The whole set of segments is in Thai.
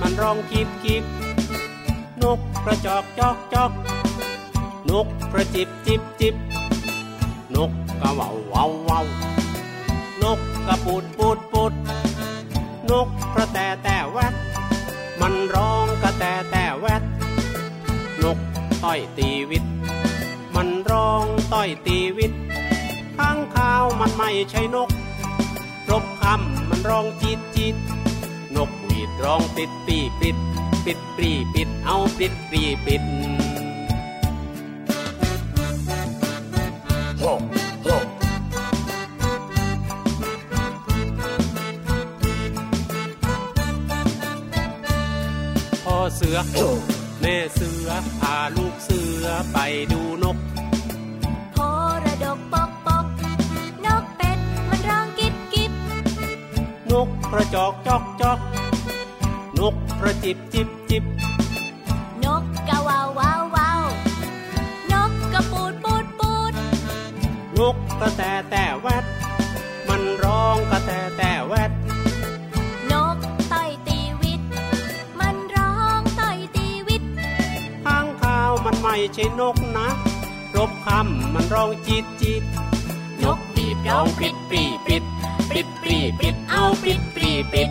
มันร้องกีบกีบนกกระจอกจอกจอกนกกระจิบจิบจิบนกกระว่าววาววาวนกกระปูดปูดปูดนกกระแตแต่แวดมันร้องกระแตแต่แวดนกต้อยตีวิต มันร้องต้อยตีวิตข้างข้าวมันไม่ใช่นกรบคำมันร้องจีดจีดน กหวีดร้องปิดปีปิด ปิดปรีปิด เอาปิดปรีปิดพ่อเสือแม่เสือพาลูกเสือไปดูนกโพระดกปกปกนกเป็ดมันร้องกิบกิบนกกระจอกจอกจอกน กกระจิบจิบจิบนกกะวาววาววาวนกกระปูดปูดปูดนกกระแตแต่แวดมันร้องกระแตแต่แวดนกต่อยตีวิต มันร้องต่อยตีวิตข้างข้าวมันไม่ใช่นกนะ รบคำมันร้องจีดจีดนกบีบร้องปิดปรีปิดปิดปรีปิดเอาปิดปรีปิด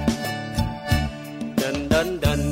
เ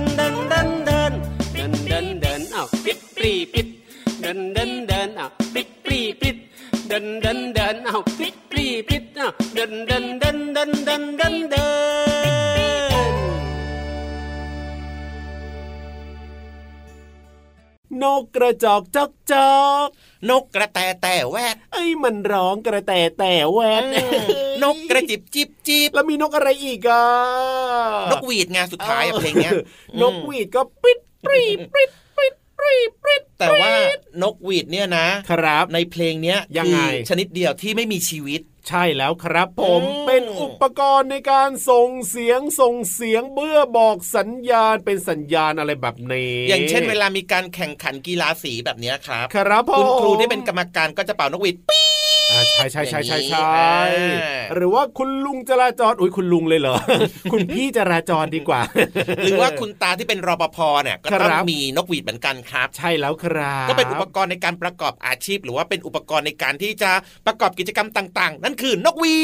ินเดินเดินเดินเดินเดินเดินอ้าวปิดปรีปิดเดินเดินเดินอ้าวปิดปรีปิดเดินเดินเดินอ้าวปิดปรีปิดอ้าวเดินเดินเดินเดินเดินเดินเดินนกกระจอกจอกจอกนกกระแตแต่แวดไอ้มันร้องกระแตแต่แวด นกกระจิบจิบจิบแล้วมีนกอะไรอีกอะนกหวีดไงานสุดท้ายอะเพลงเนี้ยนกหวีดก็ปิดปรีปริดปริดปรีปริดแต่ว่านกหวีดเนี่ยนะครับ ในเพลงเนี้ยยังไงคือชนิดเดียวที่ไม่มีชีวิตใช่แล้วครับผมอืมเป็นอุปกรณ์ในการส่งเสียงส่งเสียงเบื่อบอกสัญญาณเป็นสัญญาณอะไรแบบนี้ อย่างเช่นเวลามีการแข่งขันกีฬาสีแบบเนี้ยครับ ครับผมคุณครูที่เป็นกรรมการก็จะเป่านกหวีดปี๊อ่า ใช่ใช่ใช่ใช่ใช่อย่างนี้อ่าหรือว่าคุณลุงจราจรอุ้ยคุณลุงเลยเหรอ คุณพี่จราจรดีกว่า หรือว่าคุณตาที่เป็นรปภเนี่ยก็ต้องครับมีนกหวีดเหมือนกันครับ ใช่แล้วครับ ก็เป็นอุปกรณ์ในการประกอบอาชีพ หรือว่าเป็นอุปกรณ์ในการที่จะประกอบกิจกรรมต่าง ๆ นั่นคือนกหวี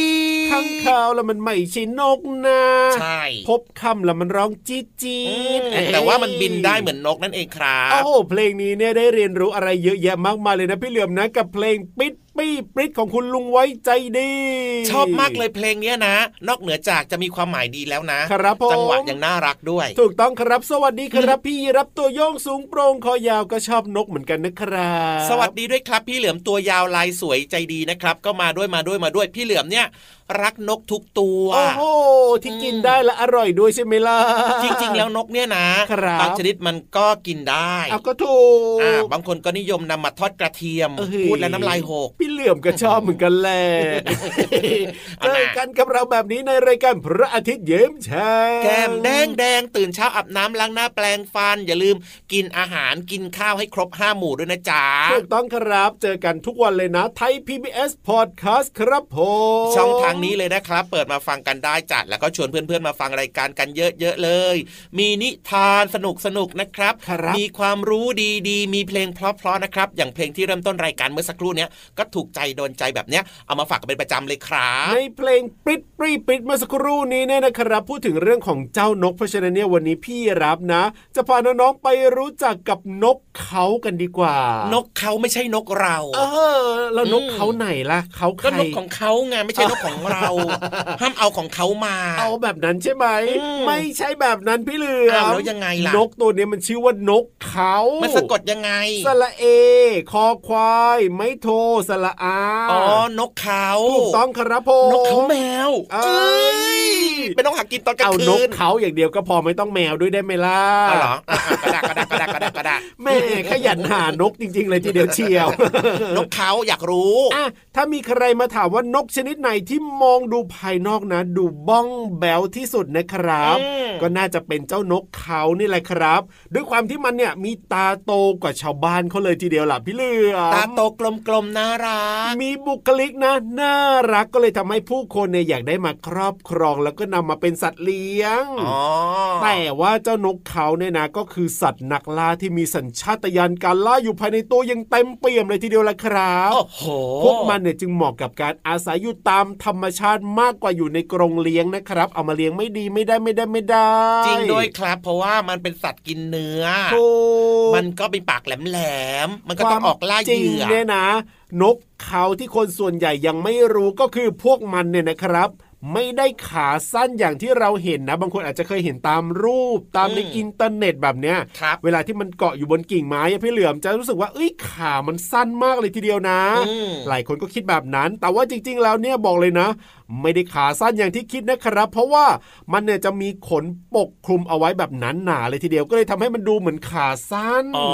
ดข้างคาวแล้วมันไม่ใช่นกนะใช่พบคำแล้วมันร้องจี๊ดจี๊อืดมแต่ว่ามันบินได้เหมือนนกนั่นเองครัโอ้บโหเพลงนี้เนี่ยได้เรียนรู้อะไรเยอะแยะมากมายเลยนะพี่เหลือมนะกับเพลงปิด ปี้ปริดของคุณลุงไว้ใจดี ชอบมากเลยเพลงเนี้ยนะ นอกเหนือจากจะมีความหมายดีแล้วนะครับผมจัหวะยังน่ารักด้วย ถูกต้องครับ สวัสดีครับพี่รับตัวโยงสูงโปร่งคอยาวก็ชอบนกเหมือนกันนะครับ สวัสดีด้วยครับพี่เหลือมตัวยาวลายสวยใจดีนะครับ ก็มาด้วยมาด้วยมาด้วยพี่เหลือมเนี่ย รักนกทุกตัว โอ้โหที่กินได้และอร่อยด้วยใช่ไหมล่ะ จริงๆ แล้วนกเนี่ยนะครับบางชนิดมันก็กินได้เอาก็ถูกอ่าบางคนก็นิยมนำมาทอดกระเทียมเอ้ยพูดแล้วน้ำลายหก พี่เหลื่อมก็ชอบเหมือนกันแหละเอาเจนะอกันกับเราแบบนี้ในรายการพระอาทิตย์เยิ้มแฉ่งแก้มแดงแดงตื่นเช้าอาบน้ำล้างหน้าแปลงฟัน อย่าลืมกินอาหารกินข้าวให้ครบห้าหมู่ด้วยนะจ๊ะถูกต้องครับเจอกันทุกวันเลยนะไทย PBS Podcast ครับผมช่องทางนี้เลยนะครับ เปิดมาฟังกันได้จัด แล้วก็ชวนเพื่อนๆมาฟังรายการกันเยอะๆเลย มีนิทานสนุกๆนะครับครับมีความรู้ดีๆ มีเพลงเพราะๆนะครับ อย่างเพลงที่เริ่มต้นรายการเมื่อสักครู่เนี้ยก็ถูกใจโดนใจแบบเนี้ยเอามาฝากกันเป็นประจำเลยครับในเพลงปริดปรีปริดเมื่อสักครู่นี้เนี่ยนะครับ พูดถึงเรื่องของเจ้านกเพราะฉะนั้นเนี่ยวันนี้พี่รับนะ จะพาน้องๆไปรู้จักกับนกเขากันดีกว่า นกเขาไม่ใช่นกเรา เออ แล้วนกอืมเขาไหนล่ะเขาใคก็รนกของเขาไงไม่ใช่นกของเรา ห้ามเอาของเขามา เอาแบบนั้นใช่ไหมอืมไม่ใช่แบบนั้นพี่เหลืออ้าวมแล้วยังไงล่ะ นกตัวเนี้ยมันชื่อว่านกเขา มันสะกดยังไง สระเอ คอควาย ไม่โทสระอา อ๋อ นกเขาถูกต้องครับผมนกเขาแมว เอ้ยเป็นนกหากินตอนกลางเอาคืนกนเขาอย่างเดียวก็พอไม่ต้องแมวด้วยได้ไหมล่ะเอาเหรออะๆกระดากกระดากกระดากกระดากกระดากแม่ขยันหานกจริง ๆ เลยทีเดียวเชียว นกเขาอยากรู้อะถ้ามีใครมาถามว่านกชนิดไหนที่มองดูภายนอกนะ ดูบ้องแบวที่สุดนะครับอืมก็น่าจะเป็นเจ้านกเขานี่แหละครับ ด้วยความที่มันเนี่ยมีตาโตกว่าชาวบ้านเขาเลยทีเดียวล่ะพี่เหลือมตาโตกลมๆน่ารัก มีบุคลิกนะน่ารักก็เลยทำให้ผู้คนเนี่ยอยากได้มาครอบครองแล้วก็นำมาเป็นสัตว์เลี้ยงอ๋อแต่ว่าเจ้านกเขาเนี่ยนะก็คือสัตว์นักล่าที่มีสัญชาตญาณการล่าอยู่ภายในตัวอยังเต็มเปี่ยมเลยทีเดียวละครับโอ้โหพวกมันเนี่ยจึงเหมาะกับการอาศัยอยู่ตามธรรมชาติมากกว่าอยู่ในกรงเลี้ยงนะครับ เอามาเลี้ยงไม่ดีไม่ได้ไม่ได้ไม่ได้ จริงด้วยครับ เพราะว่ามันเป็นสัตว์กินเนื้อถูกมันก็มีปากแหลมๆมันก็ต้องออกล่าเหจริงยื่อเนี่ยนะ นกเขาที่คนส่วนใหญ่ยังไม่รู้ก็คือพวกมันเนี่ยนะครับ ไม่ได้ขาสั้นอย่างที่เราเห็นนะ บางคนอาจจะเคยเห็นตามรูปตามในอืมอินเทอร์เน็ตแบบเนี้ยครับเวลาที่มันเกาะอยู่บนกิ่งไม้อะพี่เหลือมจะรู้สึกว่าเอ้ยขามันสั้นมากเลยทีเดียวนะอืมหลายคนก็คิดแบบนั้น แต่ว่าจริง ๆ แล้วเนี่ยบอกเลยนะ ไม่ได้ขาสั้นอย่างที่คิดนะครับ เพราะว่ามันเนี่ยจะมีขนปกคลุมเอาไว้แบบหนาๆเลยทีเดียวก็เลยทำให้มันดูเหมือนขาสั้นอ๋อ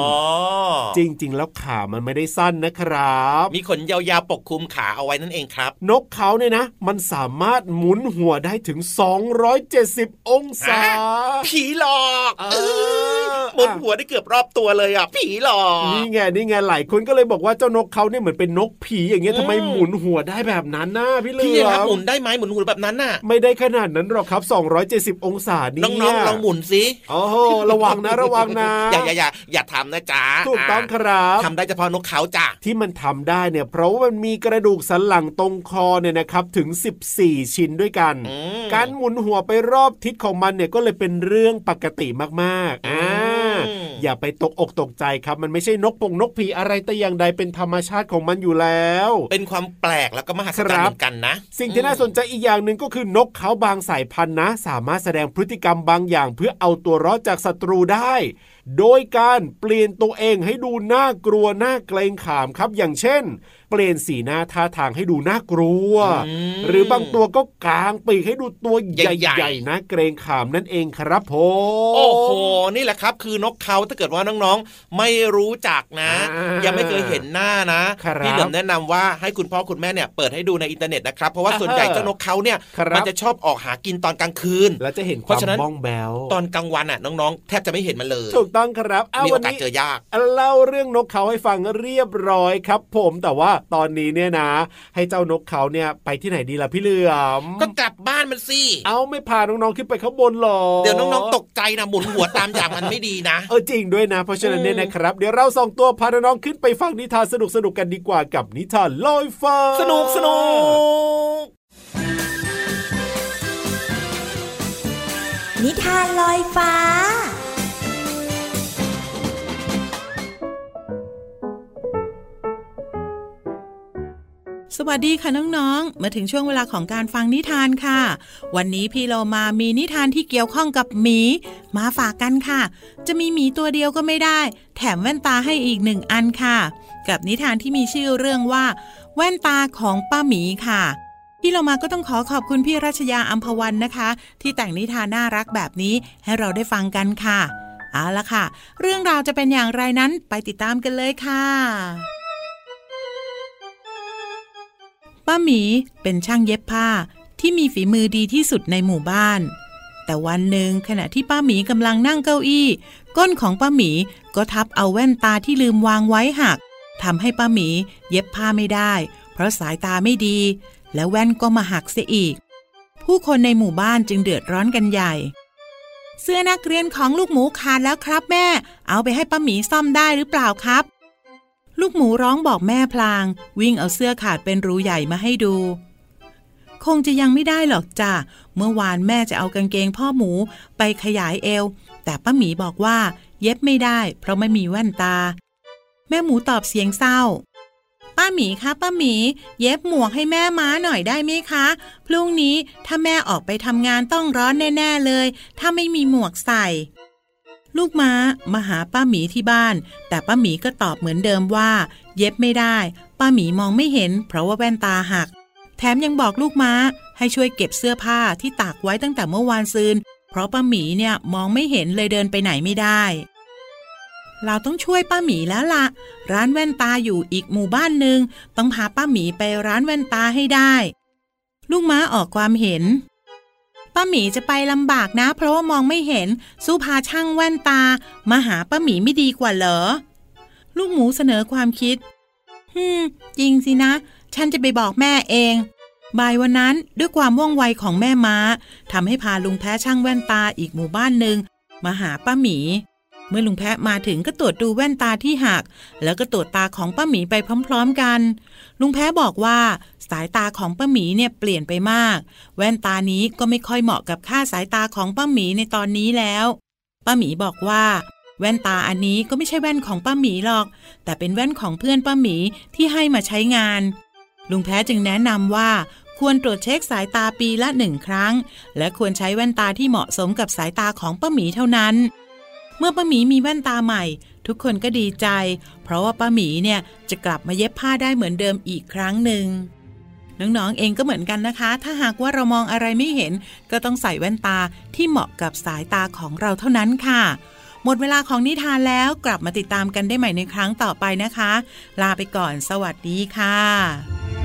จริง ๆ แล้วขามันไม่ได้สั้นนะครับ มีขนยาวๆปกคลุมขาเอาไว้นั่นเองครับ นกเขาเนี่ยนะ มันสามารถหมุนหัวได้ถึง 270 องศา ผีหลอกเออเอ้ยหมุนหัวได้เกือบรอบตัวเลยอะ ผีหลอก นี่ไงนี่ไงหลายคนก็เลยบอกว่าเจ้านกเขาเนี่ยเหมือนเป็นนกผีอย่างเงี้ยอืมทำไมหมุนหัวได้แบบนั้นนะพี่เหลืพี่อครับหมุมนได้ไหมหมุนหัวแบบนั้นน่ะ ไม่ได้ขนาดนั้นหรอกครับ 270 องศานี่น้องๆลองหมุนสิโอ้โหระวังนะระวังนะ อย่าอย่าอย่าอย่าทำนะจ๊ะถูกต้องครับทำได้เฉพาะนกเขาจ้ะที่มันทำได้เนี่ยเพราะว่ามันมีกระดูกสันหลังตรงคอเนี่ยนะครับถึง 14 ชิ้นด้วยกันอืมการหมุนหัวไปรอบทิศของมันเนี่ยก็เลยเป็นเรื่องปกติมากๆอ่าอืมอย่าไปตกอกตกใจครับ มันไม่ใช่นกปงนกผีอะไรแต่อย่างใดเป็นธรรมชาติของมันอยู่แล้ว เป็นความแปลกแล้วก็มหัศจรรครัย์บเหมือนกันนะ สิ่งที่น่าสนใจอีกอย่างหนึ่งก็คือนกเขาบางสายพันธุ์นะ สามารถแสดงพฤติกรรมบางอย่าง เพื่อเอาตัวรอดจากศัตรูได้ โดยการเปลี่ยนตัวเองให้ดูน่ากลัวน่าเกรงขามครับ อย่างเช่น เปลี่ยนสีหน้าท่าทางให้ดูน่ากลัวอืมหรือบางตัวก็กางปีกให้ดูตัวใใหญ่ๆหญ่ๆนะเกรงขามนั่นเองครับผมโอ้โหนี่แหละครับคือนกเขาถ้าเกิดว่าน้องๆ ไม่รู้จักนะอ่ายัยังไม่เคยเห็นหน้านะครับพี่เหลิมแนะนำว่าให้คุณพ่อคุณแม่เนี่ยเปิดให้ดูในอินเทอร์เน็ตนะครับเพราะว่าอ่าส่วนใหญ่เจ้านกเขาเนี่ยครับมันจะชอบออกหากินตอนกลางคืน แล้วจะเห็นคเพวามราะฉะนั้นบ้องแบวตอนกลางวันอะน้องๆ แทบจะไม่เห็นมันเลย ถูกต้องครับเอามีโอวันกาสนี้เจอยากเล่าเรื่องนกเขาให้ฟังเรียบร้อยครับ ผมแต่ว่าตอนนี้เนี่ยนะ ให้เจ้านกเขาเนี่ยไปที่ไหนดีล่ะพี่เหลือมก็กลับบ้านมันสิเอาไม่พาน้องๆขึ้นไปข้างบนหรอเดี๋ยวน้องๆตกใจนะหมุนหัวตามอย่างมันไม่ดีนะ เออจริงด้วยนะ เพราะฉะนั้นเนี่ยนะครับเดี๋ยวเราส่งตัวพาน้องๆขึ้นไปฟังนิทานสนุกๆกันดีกว่ากับนิทานลอยฟ้าสนุกสนุกนิทานลอยฟ้า สวัสดีค่ะน้องๆ มาถึงช่วงเวลาของการฟังนิทานค่ะ วันนี้พี่เรามามีนิทานที่เกี่ยวข้องกับหมี มาฝากกันค่ะ จะมีหมีตัวเดียวก็ไม่ได้ แถมแว่นตาให้อีกหนึ่งอันค่ะ กับนิทานที่มีชื่อเรื่องว่า แว่นตาของป้าหมีค่ะพี่เรามาก็ต้องขอขอบคุณพี่รัชยาอัมพวันนะคะ ที่แต่งนิทานน่ารักแบบนี้ให้เราได้ฟังกันค่ะ เอาละค่ะ เรื่องราวจะเป็นอย่างไรนั้นไปติดตามกันเลยค่ะ ป้าหมีเป็นช่างเย็บผ้าที่มีฝีมือดีที่สุดในหมู่บ้าน แต่วันหนึ่งขณะที่ป้าหมีกำลังนั่งเก้าอี้ ก้นของป้าหมีก็ทับเอาแว่นตาที่ลืมวางไว้หักทำให้ป้าหมีเย็บผ้าไม่ได้ เพราะสายตาไม่ดี และแว่นก็มาหักเสียอีก ผู้คนในหมู่บ้านจึงเดือดร้อนกันใหญ่ เสื้อนักเรียนของลูกหมูขาดแล้วครับแม่ เอาไปให้ป้าหมีซ่อมได้หรือเปล่าครับ ลูกหมูร้องบอกแม่พลาง วิ่งเอาเสื้อขาดเป็นรูใหญ่มาให้ดู คงจะยังไม่ได้หรอกจ้ะเมื่อวานแม่จะเอากางเกงพ่อหมูไปขยายเอว แต่ป้าหมีบอกว่า เย็บไม่ได้ เพราะไม่มีแว่นตา แม่หมูตอบเสียงเศร้า ป้าหมีคะป้าหมี เย็บหมวกให้แม่ม้าหน่อยได้ไหมคะ พรุ่งนี้ถ้าแม่ออกไปทำงานต้องร้อนแน่ ๆเลย ถ้าไม่มีหมวกใส่ ลูกม้ามาหาป้าหมีที่บ้าน แต่ป้าหมีก็ตอบเหมือนเดิมว่า เย็บไม่ได้ ป้าหมีมองไม่เห็น เพราะว่าแว่นตาหัก แถมยังบอกลูกม้าให้ช่วยเก็บเสื้อผ้าที่ตากไว้ตั้งแต่เมื่อวานซืน เพราะป้าหมีเนี่ยมองไม่เห็นเลยเดินไปไหนไม่ได้ เราต้องช่วยป้าหมีแล้วละ่ะ ร้านแว่นตาอยู่อีกหมู่บ้านหนึ่งต้องพาป้าหมีไปร้านแว่นตาให้ได้ ลูกม้าออกความเห็น ป้าหมีจะไปลำบากนะ เพราะว่ามองไม่เห็น สู้พาช่างแว่นตา มาหาป้าหมีไม่ดีกว่าเหรอ ลูกหมูเสนอความคิดฮึมจริงสินะ ฉันจะไปบอกแม่เอง บ่ายวันนั้นด้วยความว่องไวของแม่ม้าทำให้พาลุงแพ้ช่างแว่นตาอีกหมู่บ้านหนึ่งมาหาป้าหมี เมื่อลุงแพะมาถึงก็ตรวจดูแว่นตาที่หัก แล้วก็ตรวจตาของป้าหมีไปพร้อมๆกัน ลุงแพะบอกว่าสายตาของป้าหมีเนี่ยเปลี่ยนไปมาก แว่นตานี้ก็ไม่ค่อยเหมาะกับค่าสายตาของป้าหมีในตอนนี้แล้วป้าหมีบอกว่าแว่นตาอันนี้ก็ไม่ใช่แว่นของป้าหมีหรอก แต่เป็นแว่นของเพื่อนป้าหมีที่ให้มาใช้งาน ลุงแพ้จึงแนะนำว่า ควรตรวจเช็คสายตาปีละหนึ่งครั้ง และควรใช้แว่นตาที่เหมาะสมกับสายตาของป้าหมีเท่านั้น มื่อป้าหมีมีแว่นตาใหม่ ทุกคนก็ดีใจ เพราะว่าป้าหมีเนี่ยจะกลับมาเย็บผ้าได้เหมือนเดิมอีกครั้งหนึ่งน้องๆเองก็เหมือนกันนะคะ ถ้าหากว่าเรามองอะไรไม่เห็น ก็ต้องใส่แว่นตาที่เหมาะกับสายตาของเราเท่านั้นค่ะ หมดเวลาของนิทานแล้วกลับมาติดตามกันได้ใหม่ในครั้งต่อไปนะคะ ลาไปก่อนสวัสดีค่ะ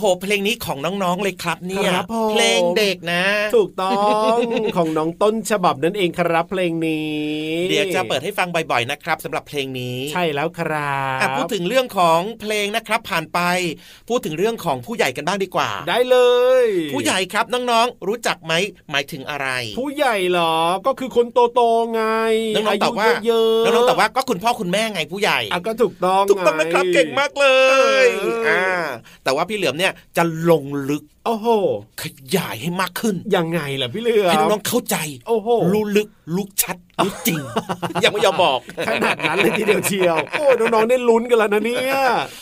โอ้โห เพลงนี้ของน้องๆเลยครับเนี่ยครับผมเพลงเด็กนะ ถูกต้องของน้องต้นฉบับนั่นเองครับเพลงนี้ เดี๋ยวจะเปิดให้ฟังบ่อยๆนะครับสำหรับเพลงนี้ ใช่แล้วครับอะพูดถึงเรื่องของเพลงนะครับ ผ่านไป พูดถึงเรื่องของผู้ใหญ่กันบ้างดีกว่า ได้เลย ผู้ใหญ่ครับน้องๆรู้จักไหมหมายถึงอะไร ผู้ใหญ่เหรอก็คือคนโตๆไงน้องๆตอบว่ายุเยอะๆน้องๆตอบว่าก็คุณพ่อคุณแม่ไงผู้ใหญ่อะก็ถูกต้องถูกต้องนะครับไเก่งมากเลยเอออ่อ่าแต่ว่าพี่เหลือมเนี่ยจะลงลึกโอ้โห ขยายให้มากขึ้น ยังไงล่ะพี่เหลือให้มน้องๆเข้าใจ โอ้โหรู้ลึกรู้ชัดรู้จริง ยังไม่ยอมบอก ขนาดนั้นเลยทีเดียวเชียว โอ้น้องๆได้ลุ้นกันแล้วนะเนี่ย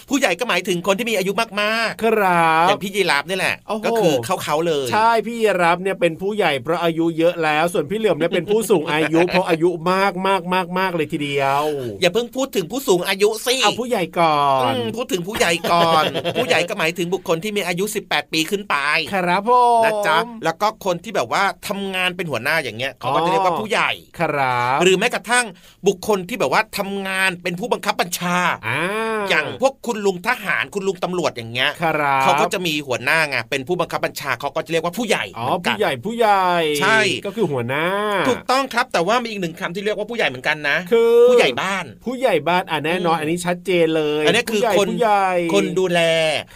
ผู้ใหญ่ก็หมายถึงคนที่มีอายุมากครัๆบอย่างพี่ยีราฟนี่แหละ โอ้โห ก็คือเขาเขาๆเลย ใช่พี่รับเนี่ยเป็นผู้ใหญ่เพราะอายุเยอะแล้ว ส่วนพี่เหลือมเนี่ยเป็นผู้สูงอายุ เพราะอายุมากมากมากมากเลยทีเดียวอย่าเพิ่งพูดถึงผู้สูงอายุสิเอาผู้ใหญ่ก่อน อืมพูดถึงผู้ใหญ่ก่อน ผู้ใหญ่ก็หมายถึงบุคคลที่มีอายุ 18 ปีขึ้นไปครับผมนะจ๊ะแล้วก็คนที่แบบว่าทำงานเป็นหัวหน้าอย่างเงี้ยเขาก็อ๋อจะเรียกว่าผู้ใหญ่ครับหรือแม้กระทั่งบุคคลที่แบบว่าทำงานเป็นผู้บังคับบัญชาอ่าอย่างพวกคุณลุงทหารคุณลุงตำรวจอย่างเงี้ยครับเขาก็จะมีหัวหน้าไงเป็นผู้บังคับบัญชาเขาก็จะเรียกว่าผู้ใหญ่อ๋อเหมืนกัผู้นใหญ่ผู้ใหญ่ใช่ก็คือหัวหน้า ถูกต้องครับแต่ว่ามีอีกหนึ่งคำที่เรียกว่าผู้ใหญ่เหมือนกันนะ คือผู้ใหญ่บ้าน ผู้ใหญ่บ้านอะแน่นอนอืมอันนี้ชัดเจนเลย อันนี้คือผู้ใหญ่คนผู้ใหญ่คนดูแล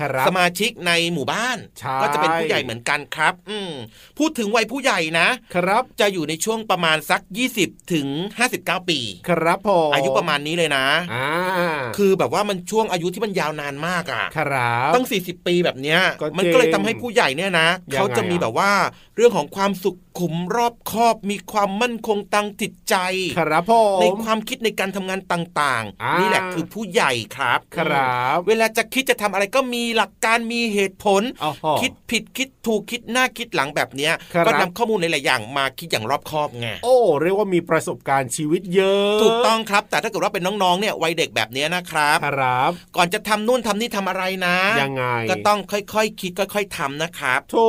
ครับสมาชิกในหมู่บ้านใช่ก็จะเป็นผู้ใหญ่เหมือนกันครับ อืมพูดถึงวัยผู้ใหญ่นะ ครับ จะอยู่ในช่วงประมาณสัก 20 ถึง 59 ปี ครับผมอายุประมาณนี้เลยนะอ่าคือแบบว่ามันช่วงอายุที่มันยาวนานมากอะ ครับ ตั้ง 40 ปีแบบเนี้ยก็มันก็เลยจริงทำให้ผู้ใหญ่เนี่ยนะยังไงเขาจะมีอะแบบว่าเรื่องของความสุขุมรอบคอบมีความมั่นคงตังจิตใจครับผมในความคิดในการทำงานต่างอ่าๆนี่แหละคือผู้ใหญ่ครับ ครับ เวลาจะคิดจะทำอะไรก็มีหลักการมีเหตุผลโอ้โหคิดผิดคิดถูกคิดหน้าคิดหลังแบบเนี้ยครับก็นำข้อมูลหลายๆอย่างมาคิดอย่างรอบคอบไงโอ้เรียกว่ามีประสบการณ์ชีวิตเยอะ ถูกต้องครับ แต่ถ้าเกิดว่าเป็นน้องๆเนี่ยวัยเด็กแบบเนี้ยนะครับครับ ก่อนจะทำนู่นทำนี่ทำอะไรนะยังไงก็ต้องค่อยๆ คิดค่อย ๆทำนะครับถู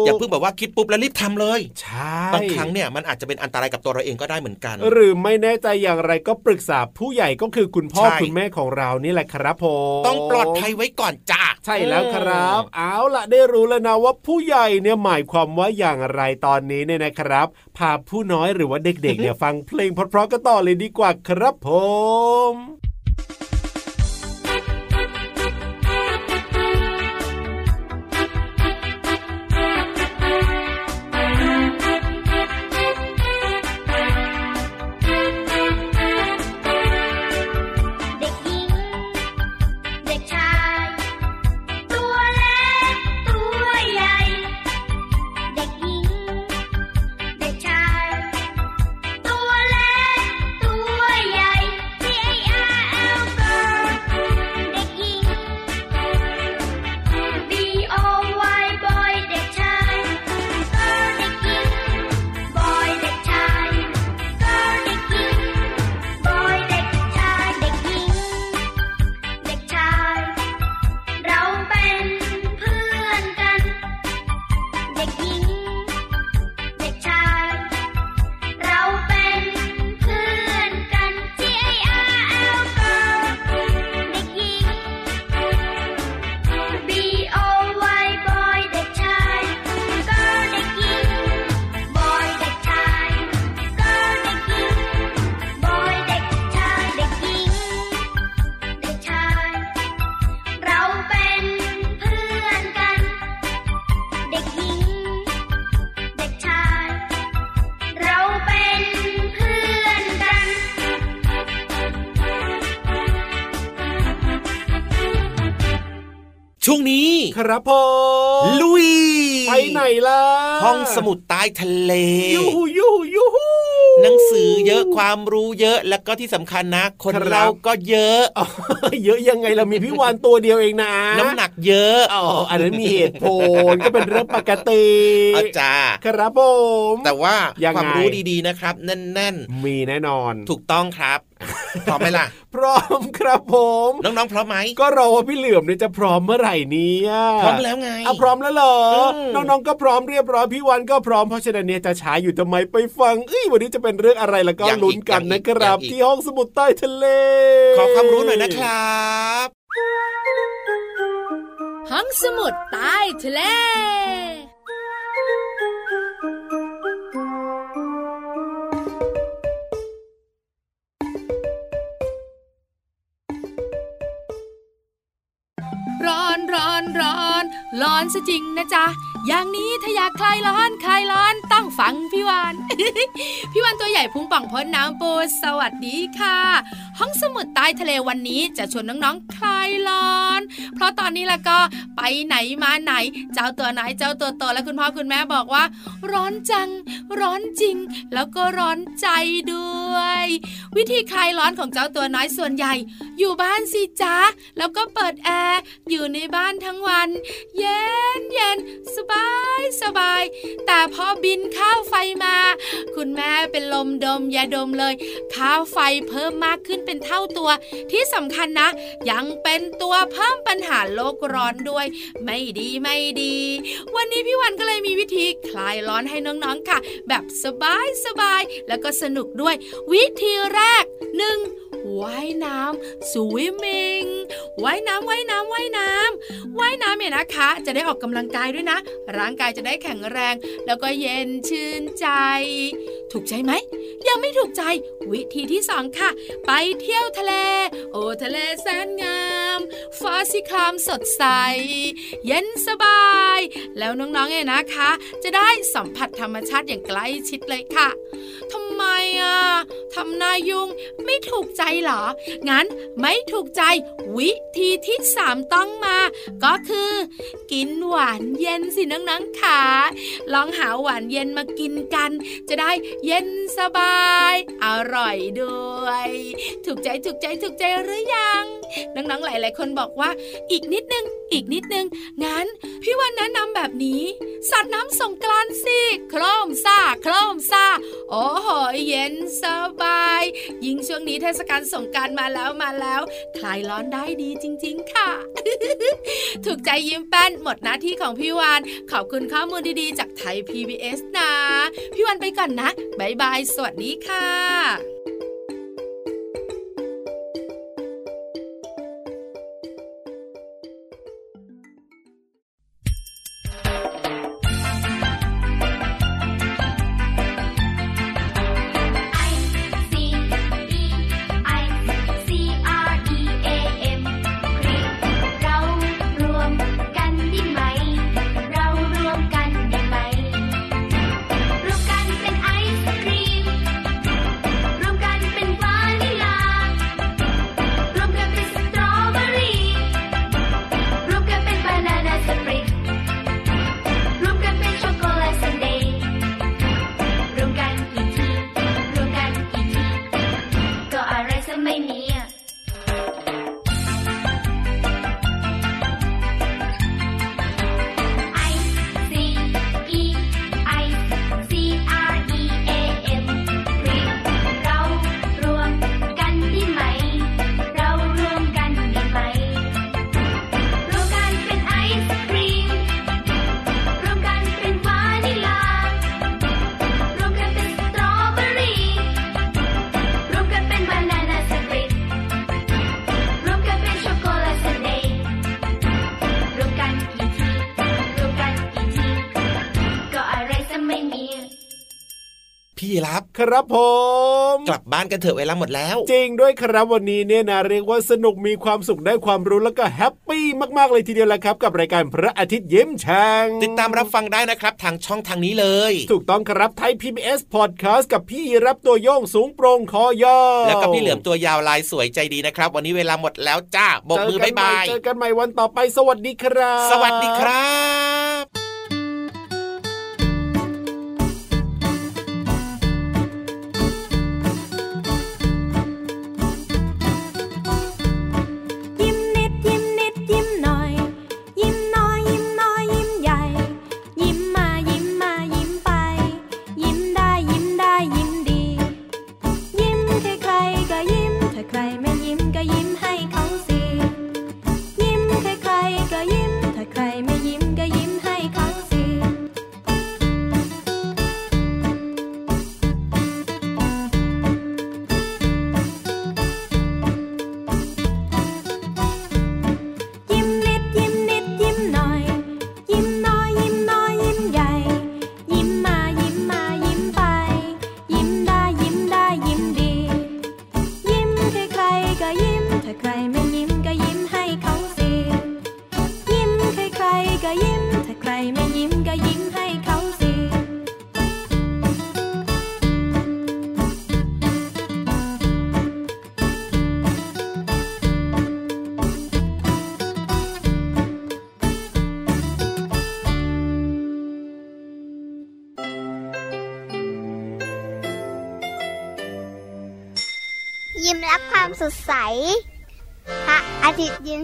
กอย่าเพิ่งแบบว่าคิดปุ๊บแล้วรีบทำเลยใช่บางครั้งเนี่ยมันอาจจะเป็นอันตรายกับตัวเราเองก็ได้เหมือนกัน หรือไม่แน่ใจอย่างไรก็ปรึกษาผู้ใหญ่ก็คือคุณพ่อใช่คุณแม่ของเรานี่แหละครับผมต้องปลอดภัยไว้ก่อนจ้าใช่แล้วครับ เอาล่ะได้รู้แล้วนะว่าผู้ใหญ่เนี่ยหมายความว่าอย่างไรตอนนี้เนี่ยนะครับ พาผู้น้อยหรือว่าเด็กๆเนี่ยฟังเพลงเพราะๆก็ต่อเลยดีกว่าครับผม ครับผมลุย ไปไหนล่ะ ห้องสมุดใต้ทะเล ยูหูยูหูยูหูหนังสือเยอะความรู้เยอะแล้วก็ที่สำคัญนะ คนครับเราก็เยอะอ๋อเยอะยังไงเรามีพี่วานตัวเดียวเองนะ น้ำหนักเยอะอ๋ออันนั้นมีเหตุผลก็เป็นเรื่องปกติอาจารย์ครับผมแต่ว่ายังไงความรู้ดีๆนะครับ แน่นมีแน่นอนๆถูกต้องครับ พร้อมไหมล่ะ พร้อมครับผม น้องๆพร้อมไหมก็รอว่าพี่เหลือมเนี่ยจะพร้อมเมื่อไหร่เนี้พร้อมแล้วไงอะพร้อมแล้วเหรออมน้องๆก็พร้อมเรียบร้อยพี่วันก็พร้อมเพราะฉะนั้นเนี่ยจะช้าอยู่ทำไมไปฟังเอ้ยวันนี้จะเป็นเรื่องอะไรแล้วก็ลุ้นกันนะครับที่ห้องสมุดใต้ทะเล ขอความรู้หน่อยนะครับห้องสมุดใต้ทะเล ร้อนร้อนซะจริงนะจ๊ะ อย่างนี้ถ้าอยากคลายร้อนคลายร้อนต้องฟังพี่วาน พี่วานตัวใหญ่พุงป่องพ้นน้ำปูสวัสดีค่ะ ห้องสมุดใต้ทะเลวันนี้จะชวนน้องๆคลายร้อน เพราะตอนนี้ละก็ไปไหนมาไหน เจ้าตัวไหนเจ้าตัวโตและคุณพ่อคุณแม่บอกว่า ร้อนจัง ร้อนจริง แล้วก็ร้อนใจด้วย วิธีคลายร้อนของเจ้าตัวน้อยส่วนใหญ่ อยู่บ้านสิจ๊ะแล้วก็เปิดแอร์อยู่ในบ้านทั้งวัน เย็นเย็นสบายสบาย แต่พอบินข้าวไฟมา คุณแม่เป็นลมดมยาดมเลย ข้าวไฟเพิ่มมากขึ้นเป็นเท่าตัว ที่สำคัญนะ ยังเป็นตัวเพิ่มปัญหาโลกร้อนด้วย ไม่ดีไม่ดี วันนี้พี่วันก็เลยมีวิธีคลายร้อนให้น้องๆค่ะ แบบสบายสบายแล้วก็สนุกด้วย วิธีแรกหนึ่ง ว่ายน้ำสวิมมิงว่ายน้ำว่ายน้ำว่ายน้ำว่ายน้ำเนี่ยนะคะ จะได้ออกกำลังกายด้วยนะ ร่างกายจะได้แข็งแรง แล้วก็เย็นชื่นใจ ถูกใจไหม ยังไม่ถูกใจ วิธีที่สองค่ะ ไปเที่ยวทะเล โอทะเลแสนงามฟ้าสีครามสดใส เย็นสบาย แล้วน้องๆเนี่ยนะคะ จะได้สัมผัสธรรมชาติอย่างใกล้ชิดเลยค่ะทำ ไมอะทำนายุงไม่ถูกใจเหรอ งั้นไม่ถูกใจวิธีที่สามต้องมา ก็คือ กินหวานเย็นสิน้องๆค่ะลองหาหวานเย็นมากินกัน จะได้เย็นสบาย อร่อยด้วย ถูกใจถูกใจถูกใจหรือยัง น้องๆหลาย ๆ คนบอกว่า อีกนิดนึง อีกนิดนึง งั้นพี่วันแนะนำแบบนี้ สัตว์น้ำสงกรานสิโครมซ่าโครมซ่าโอ้โหยเย็นสบาย ยิ่งช่วงนี้เทศกาลสงการมาแล้วมาแล้ว คลายร้อนได้ดีจริง ๆ ค่ะ ถูกใจยิ้มแป้นหมดหน้าที่ของพี่วาน ขอบคุณข้อมูลดีๆ จากไทย PBS นะ พี่วานไปก่อนนะ บ๊ายบาย สวัสดีค่ะ ครับผม กลับบ้านกันเถอะเวลาหมดแล้ว จริงด้วยครับวันนี้เนี่ยนะเรียกว่าสนุกมีความสุขได้ความรู้แล้วก็แฮปปี้มากๆเลยทีเดียวแหละครับ กับรายการพระอาทิตย์ยิ้มแฉ่งติดตามรับฟังได้นะครับทางช่องทางนี้เลย ถูกต้องครับไทย PBS Podcast กับพี่รับตัวโยงสูงโปร่งคอยาวแล้วก็พี่เหลือมตัวยาวลายสวยใจดีนะครับ วันนี้เวลาหมดแล้วจ้าบกมือเจบายกันใหม่บายเจอกันใหม่วันต่อไปสวัสดีครับ สวัสดีครับ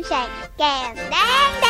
ยิ้มรับ